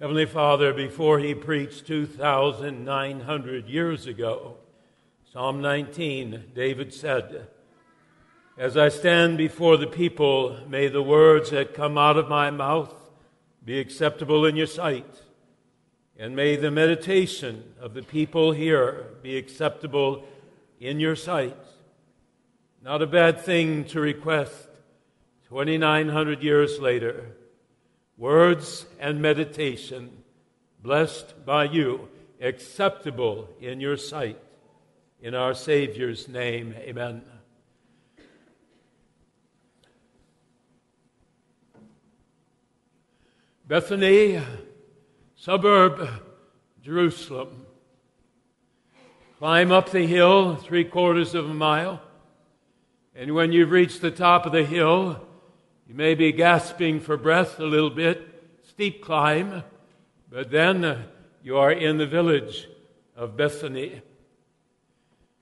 Heavenly Father, before he preached 2,900 years ago, Psalm 19, David said, As I stand before the people, may the words that come out of my mouth be acceptable in your sight, and may the meditation of the people here be acceptable in your sight. Not a bad thing to request 2,900 years later words and meditation, blessed by you, acceptable in your sight. In our Savior's name, amen. Bethany, suburb, Jerusalem. Climb up the hill three quarters of a mile, and when you've reached the top of the hill, you may be gasping for breath a little bit, steep climb, but then you are in the village of Bethany.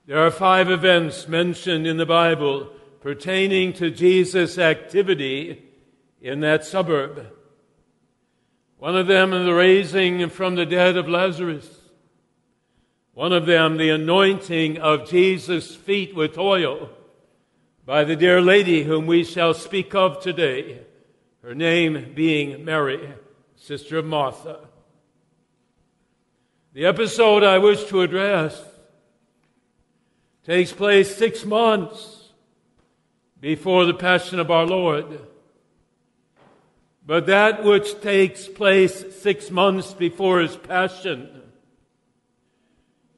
There are five events mentioned in the Bible pertaining to Jesus' activity in that suburb. One of them, the raising from the dead of Lazarus. One of them, the anointing of Jesus' feet with oil by the dear lady whom we shall speak of today, her name being Mary, sister of Martha. The episode I wish to address takes place six months before the Passion of our Lord. But that which takes place six months before his Passion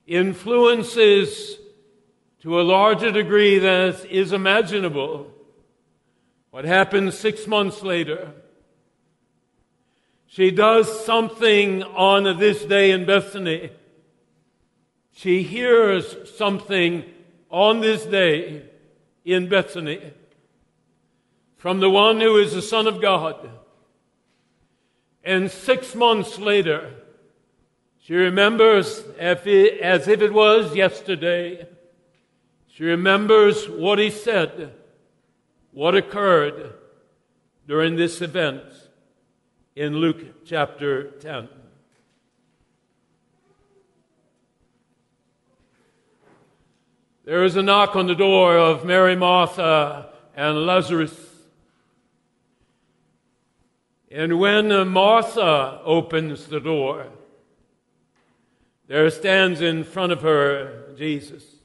influences to a larger degree than is imaginable. What happens six months later? She does something on this day in Bethany. She hears something on this day in Bethany from the one who is the Son of God. And six months later, she remembers as if it was yesterday she remembers what he said, what occurred during this event in Luke chapter 10. There is a knock on the door of Mary, Martha, and Lazarus. And when Martha opens the door, there stands in front of her Jesus.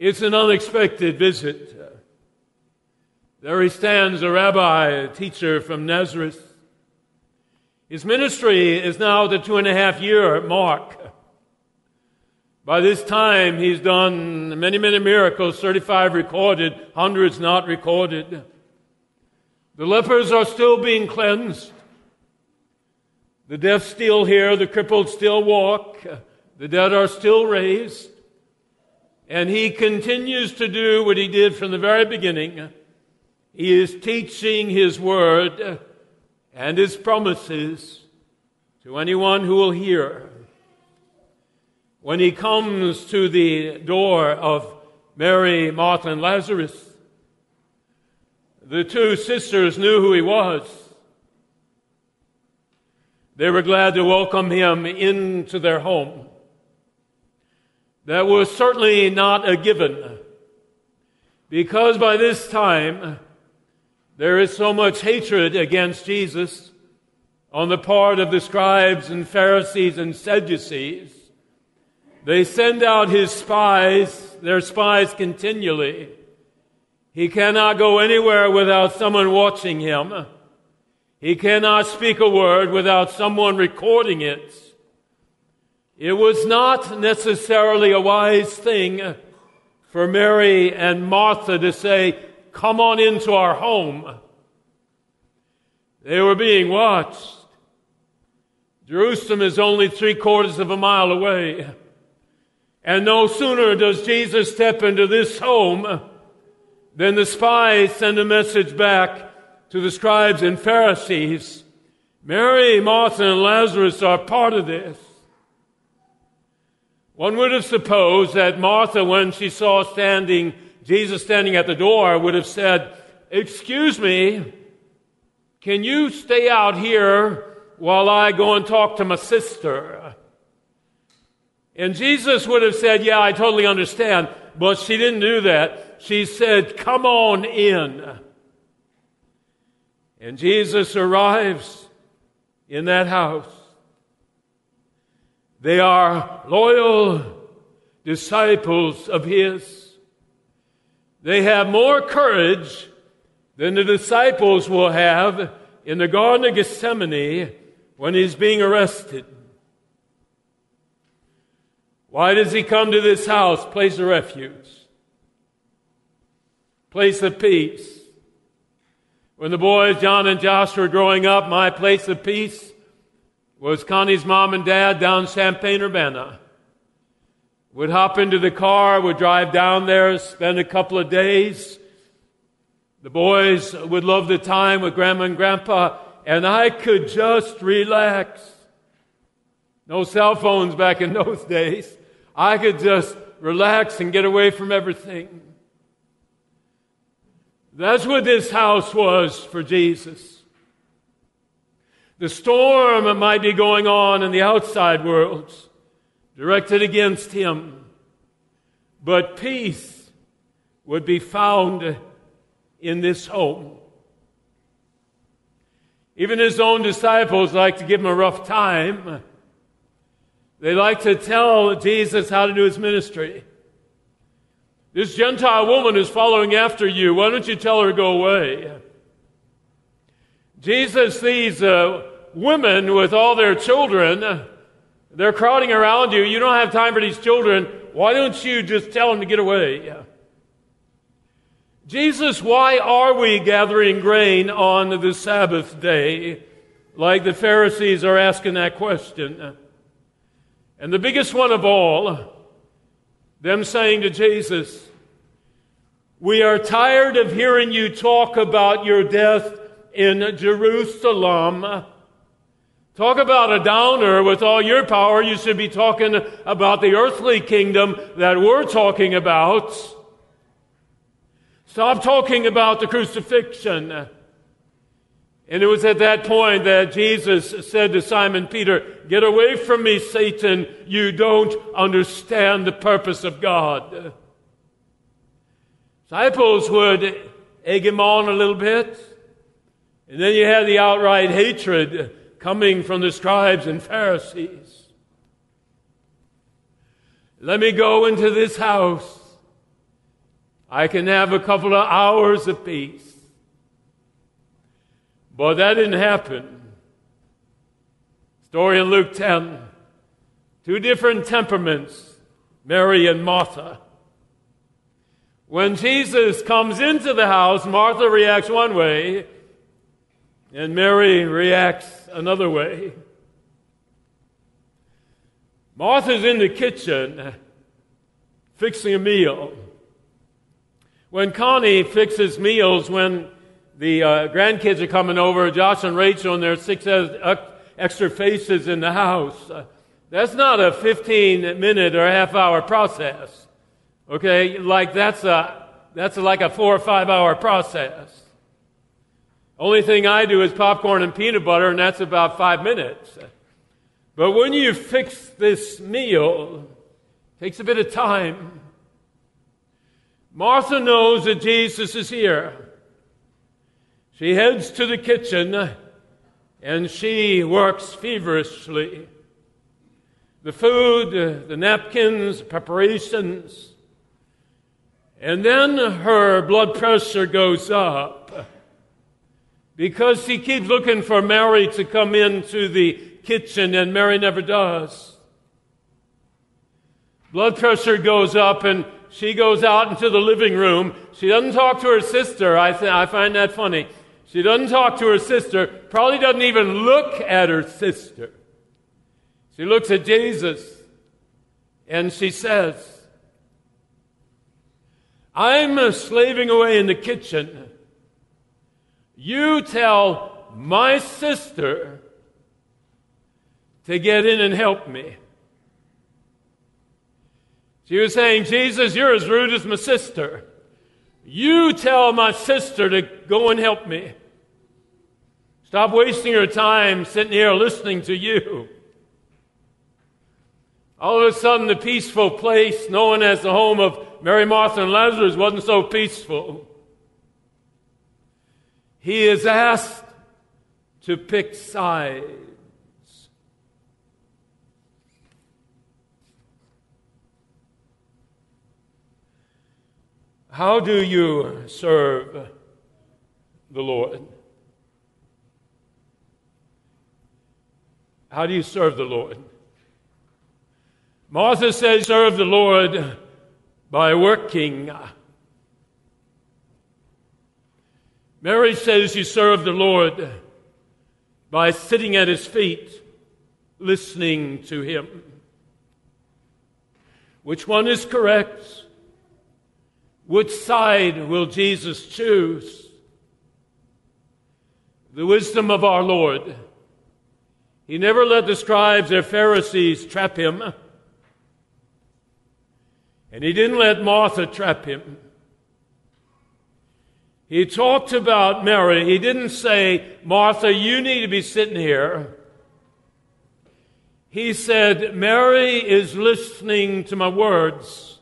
It's an unexpected visit. There he stands, a rabbi, a teacher from Nazareth. His ministry is now the two and a half year mark. By this time, he's done many, many miracles, 35 recorded, hundreds not recorded. The lepers are still being cleansed. The deaf still hear, the crippled still walk, the dead are still raised. And he continues to do what he did from the very beginning. He is teaching his word and his promises to anyone who will hear. When he comes to the door of Mary, Martha, and Lazarus, the two sisters knew who he was. They were glad to welcome him into their home. That was certainly not a given. Because by this time, there is so much hatred against Jesus on the part of the scribes and Pharisees and Sadducees. They send out his spies, their spies continually. He cannot go anywhere without someone watching him. He cannot speak a word without someone recording it. It was not necessarily a wise thing for Mary and Martha to say, Come on into our home. They were being watched. Jerusalem is only three quarters of a mile away. And no sooner does Jesus step into this home than the spies send a message back to the scribes and Pharisees. Mary, Martha, and Lazarus are part of this. One would have supposed that Martha, when she saw standing, Jesus standing at the door, would have said, Excuse me, can you stay out here while I go and talk to my sister. And Jesus would have said, Yeah, I totally understand. But she didn't do that. She said, Come on in. And Jesus arrives in that house. They are loyal disciples of His. They have more courage than the disciples will have in the Garden of Gethsemane when He's being arrested. Why does He come to this house, place of refuge, place of peace? When the boys, John and Josh, were growing up, my place of peace was Connie's mom and dad down Champaign Urbana. Would hop into the car, would drive down there, spend a couple of days. The boys would love the time with grandma and grandpa, and I could just relax. No cell phones back in those days. I could just relax and get away from everything. That's what this house was for Jesus. The storm might be going on in the outside world, directed against him, but peace would be found in this home. Even his own disciples like to give him a rough time. They like to tell Jesus how to do his ministry. This Gentile woman is following after you. Why don't you tell her to go away? Jesus sees uh, women with all their children. They're crowding around you. You don't have time for these children. Why don't you just tell them to get away? Jesus, why are we gathering grain on the Sabbath day? Like the Pharisees are asking that question. And the biggest one of all, them saying to Jesus, We are tired of hearing you talk about your death in Jerusalem. Talk about a downer with all your power. You should be talking about the earthly kingdom that we're talking about. Stop talking about the crucifixion. And it was at that point that Jesus said to Simon Peter, Get away from me, Satan. You don't understand the purpose of God. Disciples would egg him on a little bit. And then you had the outright hatred coming from the scribes and Pharisees. Let me go into this house. I can have a couple of hours of peace. But that didn't happen. Story in Luke 10. Two different temperaments, Mary and Martha. When Jesus comes into the house, Martha reacts one way, and Mary reacts another way. Martha's in the kitchen fixing a meal. When Connie fixes meals, when the uh, grandkids are coming over, Josh and Rachel, and there's six extra faces in the house. Uh, that's not a 15 minute or half hour process. Okay? Like that's a, that's like a four or five hour process. Only thing I do is popcorn and peanut butter, and that's about five minutes. But when you fix this meal, it takes a bit of time. Martha knows that Jesus is here. She heads to the kitchen and she works feverishly. The food, the napkins, preparations. And then her blood pressure goes up because she keeps looking for Mary to come into the kitchen and Mary never does. Blood pressure goes up and she goes out into the living room. She doesn't talk to her sister. I, th- I find that funny. She doesn't talk to her sister, probably doesn't even look at her sister. She looks at Jesus and she says, I'm slaving away in the kitchen. You tell my sister to get in and help me. She was saying, Jesus, you're as rude as my sister. You tell my sister to go and help me. Stop wasting your time sitting here listening to you. All of a sudden, the peaceful place known as the home of Mary, Martha, and Lazarus wasn't so peaceful. He is asked to pick sides. How do you serve the Lord? How do you serve the Lord? Martha says, serve the Lord by working. Mary says, you serve the Lord by sitting at his feet, listening to him. Which one is correct? Which side will Jesus choose? The wisdom of our Lord. He never let the scribes or Pharisees trap him. And he didn't let Martha trap him. He talked about Mary. He didn't say, Martha, you need to be sitting here. He said, Mary is listening to my words.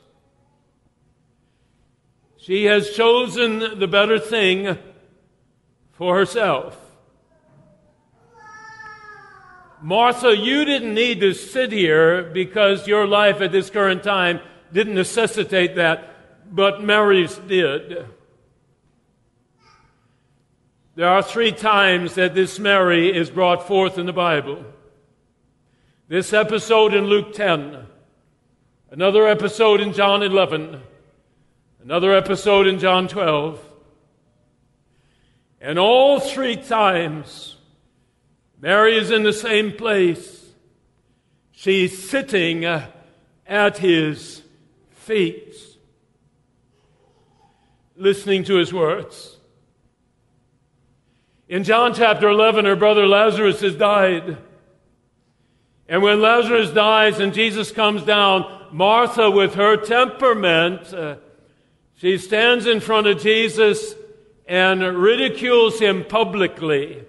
She has chosen the better thing for herself. Martha, you didn't need to sit here because your life at this current time didn't necessitate that, but Mary's did. There are three times that this Mary is brought forth in the Bible. This episode in Luke 10, another episode in John 11, another episode in John 12. And all three times, Mary is in the same place. She's sitting at his feet, listening to his words. In John chapter 11, her brother Lazarus has died. And when Lazarus dies and Jesus comes down, Martha, with her temperament, uh, she stands in front of Jesus and ridicules him publicly,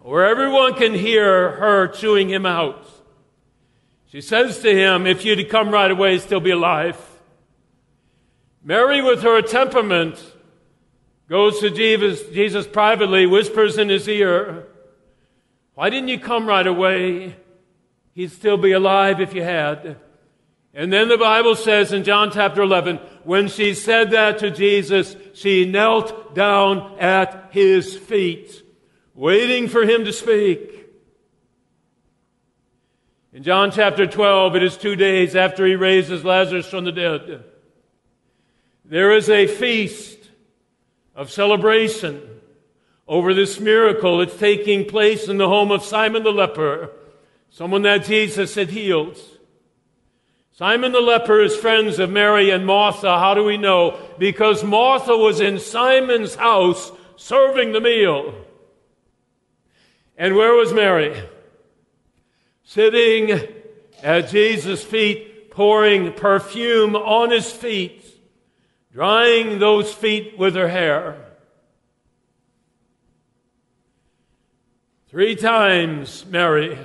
where everyone can hear her chewing him out. She says to him, If you'd come right away, still be alive. Mary, with her temperament, goes to Jesus, Jesus privately, whispers in his ear, Why didn't you come right away? He'd still be alive if you had. And then the Bible says in John chapter 11, when she said that to Jesus, she knelt down at his feet, waiting for him to speak. In John chapter 12, it is two days after he raises Lazarus from the dead. There is a feast of celebration over this miracle. It's taking place in the home of Simon the leper, someone that Jesus had healed. Simon the leper is friends of Mary and Martha. How do we know? Because Martha was in Simon's house serving the meal. And where was Mary? Sitting at Jesus' feet, pouring perfume on his feet drying those feet with her hair. Three times, Mary,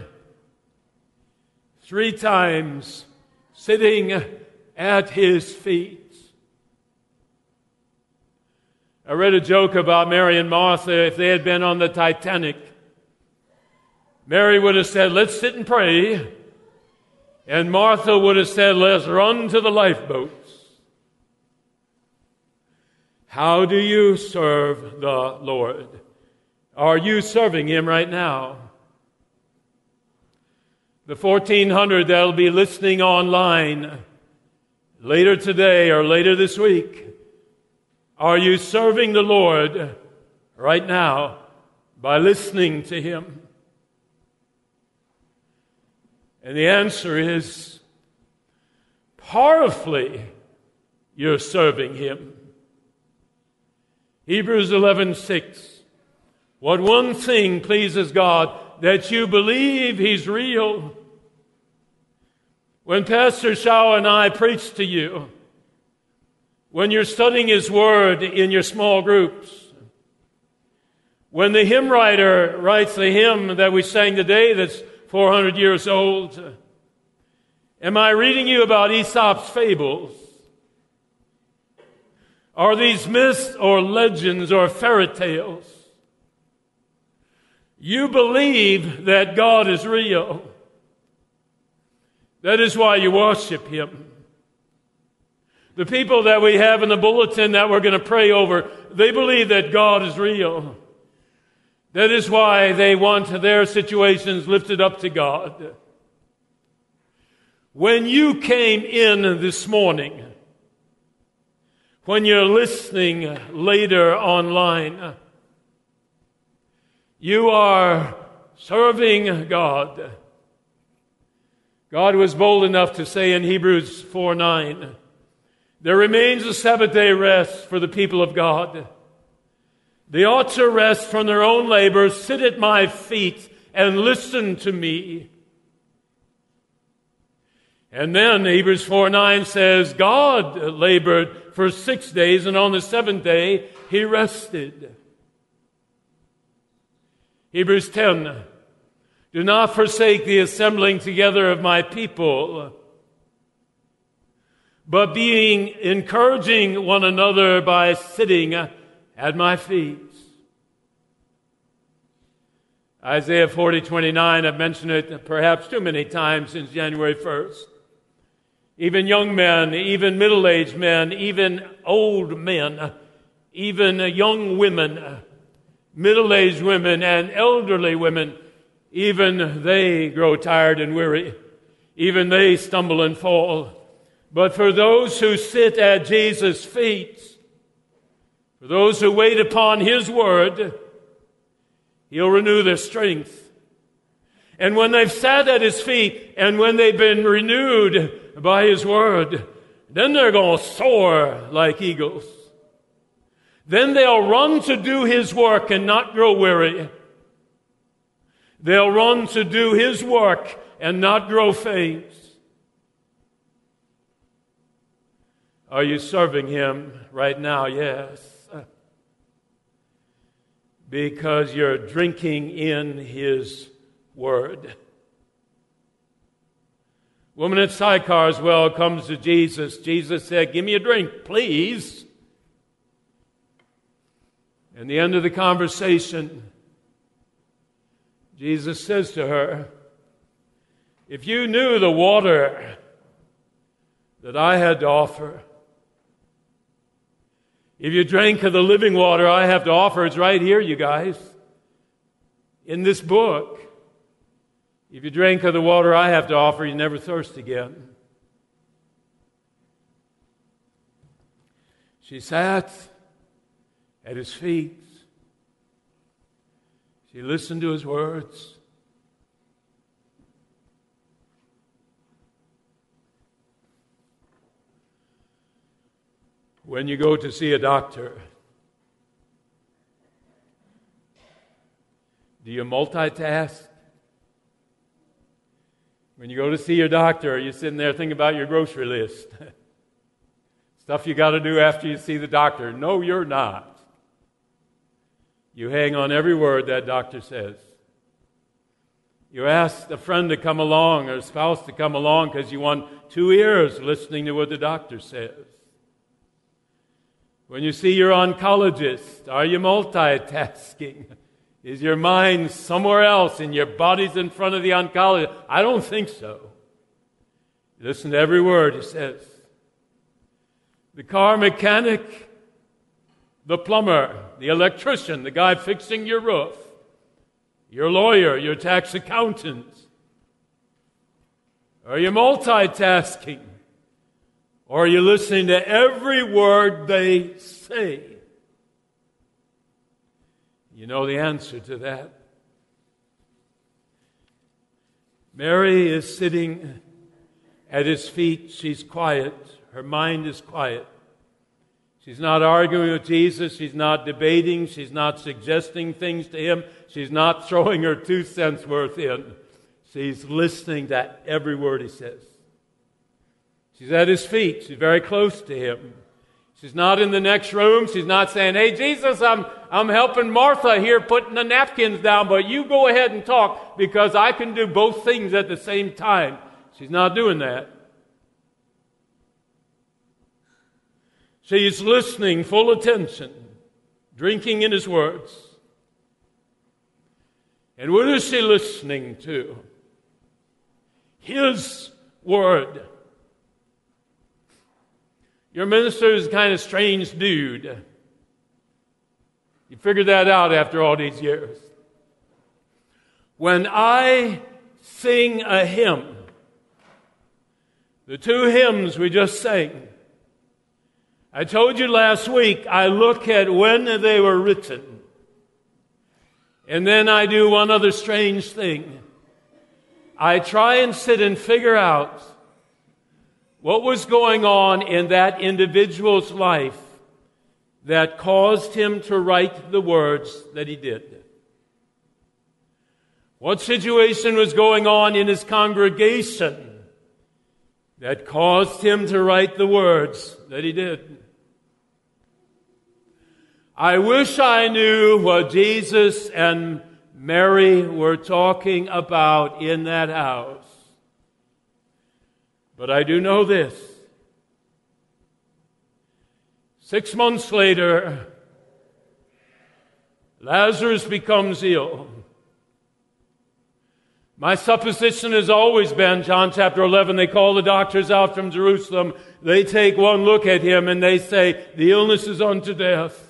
three times sitting at his feet. I read a joke about Mary and Martha. If they had been on the Titanic, Mary would have said, Let's sit and pray. And Martha would have said, Let's run to the lifeboat. How do you serve the Lord? Are you serving Him right now? The 1400 that'll be listening online later today or later this week, are you serving the Lord right now by listening to Him? And the answer is powerfully, you're serving Him. Hebrews 11:6. What one thing pleases God that you believe he's real. When Pastor Shaw and I preach to you, when you're studying his word in your small groups, When the hymn writer writes the hymn that we sang today that's 400 years old, am I reading you about Aesop's fables? Are these myths or legends or fairy tales? You believe that God is real. That is why you worship Him. The people that we have in the bulletin that we're going to pray over, they believe that God is real. That is why they want their situations lifted up to God. When you came in this morning, when you're listening later online, you are serving God. God was bold enough to say in Hebrews 4 9, there remains a Sabbath day rest for the people of God. They ought to rest from their own labor, sit at my feet, and listen to me. And then Hebrews 4 9 says, God labored for six days, and on the seventh day he rested. Hebrews 10 Do not forsake the assembling together of my people, but being encouraging one another by sitting at my feet. Isaiah 40, 29, I've mentioned it perhaps too many times since January 1st. Even young men, even middle aged men, even old men, even young women, middle aged women, and elderly women, even they grow tired and weary. Even they stumble and fall. But for those who sit at Jesus' feet, for those who wait upon His word, He'll renew their strength. And when they've sat at his feet and when they've been renewed by his word, then they're going to soar like eagles. Then they'll run to do his work and not grow weary. They'll run to do his work and not grow faint. Are you serving him right now? Yes because you're drinking in His Word. Woman at Sychar's well comes to Jesus. Jesus said, Give me a drink, please. And the end of the conversation, Jesus says to her, If you knew the water that I had to offer, if you drank of the living water I have to offer, it's right here, you guys, in this book. If you drink of the water I have to offer, you never thirst again. She sat at his feet. She listened to his words. when you go to see a doctor? Do you multitask? When you go to see your doctor, are you sitting there thinking about your grocery list? Stuff you got to do after you see the doctor. No, you're not. You hang on every word that doctor says. You ask a friend to come along or a spouse to come along because you want two ears listening to what the doctor says. When you see your oncologist, are you multitasking? Is your mind somewhere else and your body's in front of the oncologist? I don't think so. Listen to every word he says. The car mechanic, the plumber, the electrician, the guy fixing your roof, your lawyer, your tax accountant. Are you multitasking? Or are you listening to every word they say? You know the answer to that. Mary is sitting at his feet. She's quiet. Her mind is quiet. She's not arguing with Jesus. She's not debating. She's not suggesting things to him. She's not throwing her two cents worth in. She's listening to every word he says. She's at his feet. She's very close to him. She's not in the next room. She's not saying, Hey, Jesus, I'm, I'm helping Martha here putting the napkins down, but you go ahead and talk because I can do both things at the same time. She's not doing that. She's listening, full attention, drinking in his words. And what is she listening to? His word. Your minister is a kind of strange dude. You figured that out after all these years. When I sing a hymn, the two hymns we just sang, I told you last week I look at when they were written. And then I do one other strange thing. I try and sit and figure out what was going on in that individual's life that caused him to write the words that he did. What situation was going on in his congregation that caused him to write the words that he did? I wish I knew what Jesus and Mary were talking about in that house. But I do know this. Six months later, Lazarus becomes ill. My supposition has always been, John chapter 11, they call the doctors out from Jerusalem. They take one look at him and they say, the illness is unto death.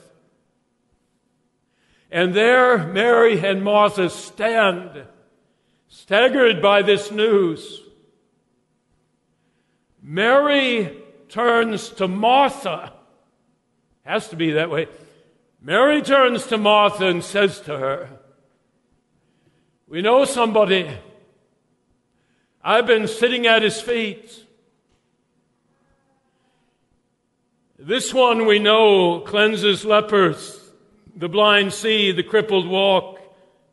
And there Mary and Martha stand, staggered by this news. Mary turns to Martha. Has to be that way. Mary turns to Martha and says to her, We know somebody. I've been sitting at his feet. This one we know cleanses lepers. The blind see, the crippled walk,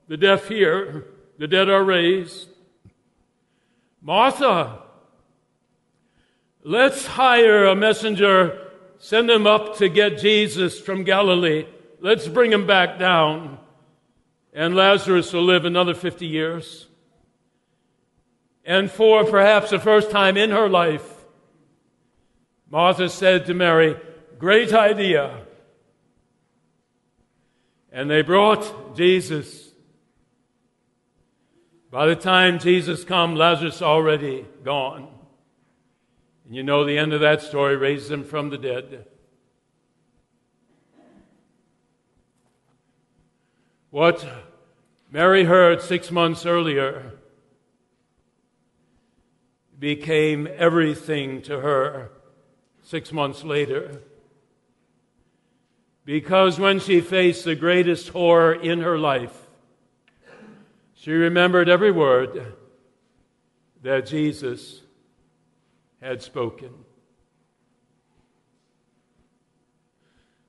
the deaf hear, the dead are raised. Martha, let's hire a messenger, send him up to get Jesus from Galilee. Let's bring him back down. And Lazarus will live another 50 years. And for perhaps the first time in her life, Martha said to Mary, Great idea. And they brought Jesus. By the time Jesus come, Lazarus already gone. And you know the end of that story, raised him from the dead. What Mary heard six months earlier became everything to her six months later. Because when she faced the greatest horror in her life, she remembered every word that Jesus had spoken.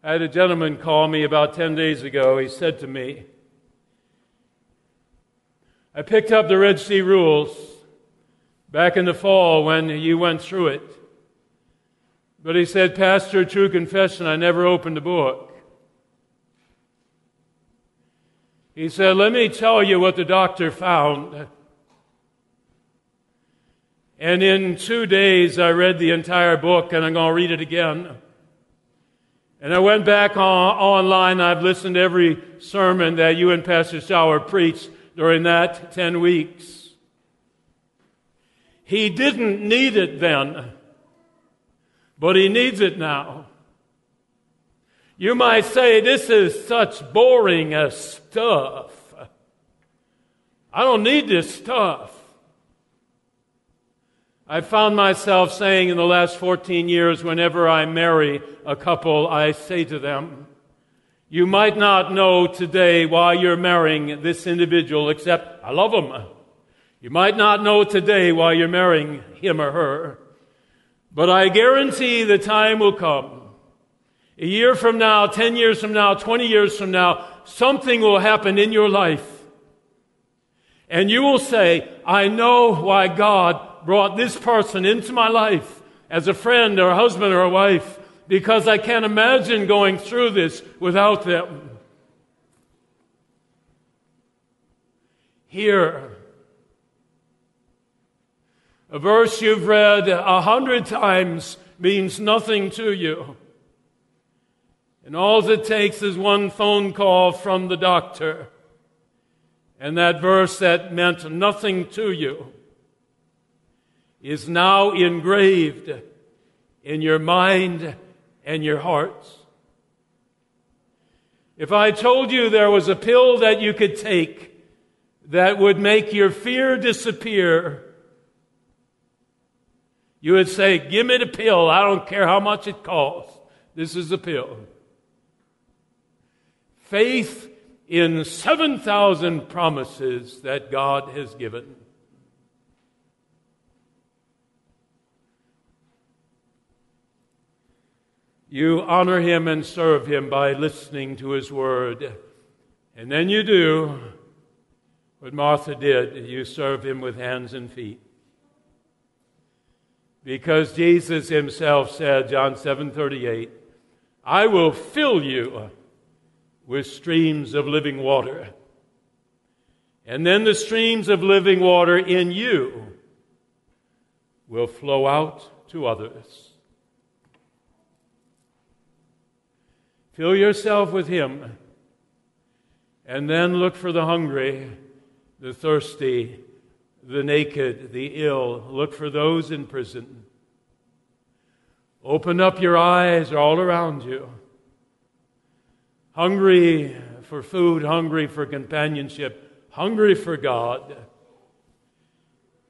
I had a gentleman call me about 10 days ago. He said to me, I picked up the Red Sea Rules back in the fall when you went through it. But he said, Pastor, true confession, I never opened the book. He said, Let me tell you what the doctor found. And in two days, I read the entire book, and I'm going to read it again. And I went back on, online. I've listened to every sermon that you and Pastor Sauer preached during that 10 weeks. He didn't need it then but he needs it now. You might say, This is such boring stuff. I don't need this stuff. I found myself saying in the last 14 years, whenever I marry a couple, I say to them, You might not know today why you're marrying this individual, except I love him. You might not know today why you're marrying him or her, but I guarantee the time will come. A year from now, 10 years from now, 20 years from now, something will happen in your life. And you will say, I know why God brought this person into my life as a friend or a husband or a wife. because I can't imagine going through this without them. Here, a verse you've read a hundred times means nothing to you. And all it takes is one phone call from the doctor. And that verse that meant nothing to you is now engraved in your mind and your hearts. If I told you there was a pill that you could take that would make your fear disappear, you would say, Give me the pill. I don't care how much it costs. This is the pill. Faith in 7,000 promises that God has given. You honor him and serve him by listening to his word. And then you do what Martha did you serve him with hands and feet. Because Jesus himself said, John 7 38, I will fill you with streams of living water. And then the streams of living water in you will flow out to others. Fill yourself with Him, and then look for the hungry, the thirsty, the naked, the ill. Look for those in prison. Open up your eyes all around you. Hungry for food, hungry for companionship, hungry for God.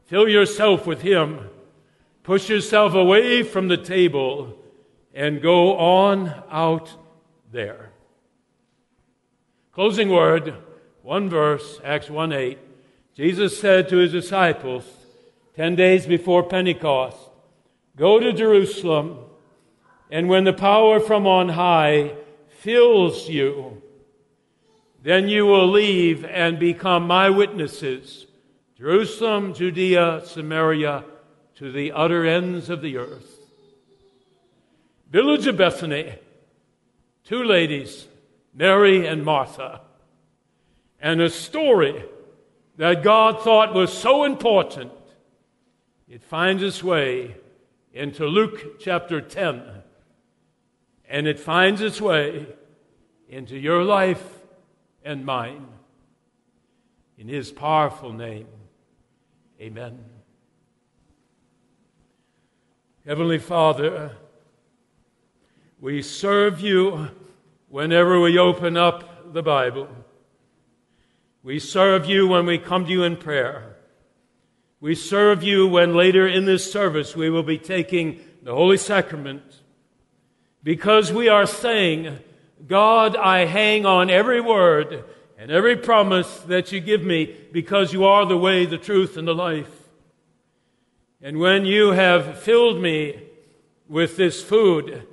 Fill yourself with Him. Push yourself away from the table and go on out there. Closing word, one verse, Acts 1 8. Jesus said to his disciples, 10 days before Pentecost, Go to Jerusalem, and when the power from on high fills you, then you will leave and become my witnesses. Jerusalem, Judea, Samaria, to the utter ends of the earth. Village of Bethany, two ladies, Mary and Martha, and a story that God thought was so important, it finds its way into Luke chapter 10, and it finds its way into your life and mine. In His powerful name, amen. Heavenly Father, we serve you whenever we open up the Bible. We serve you when we come to you in prayer. We serve you when later in this service we will be taking the Holy Sacrament because we are saying, God, I hang on every word and every promise that you give me because you are the way, the truth, and the life. And when you have filled me with this food,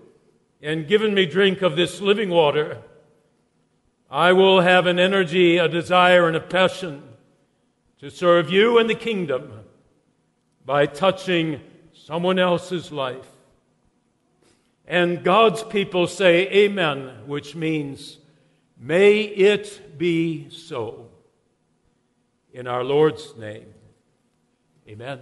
and given me drink of this living water, I will have an energy, a desire, and a passion to serve you and the kingdom by touching someone else's life. And God's people say amen, which means, may it be so. In our Lord's name, amen.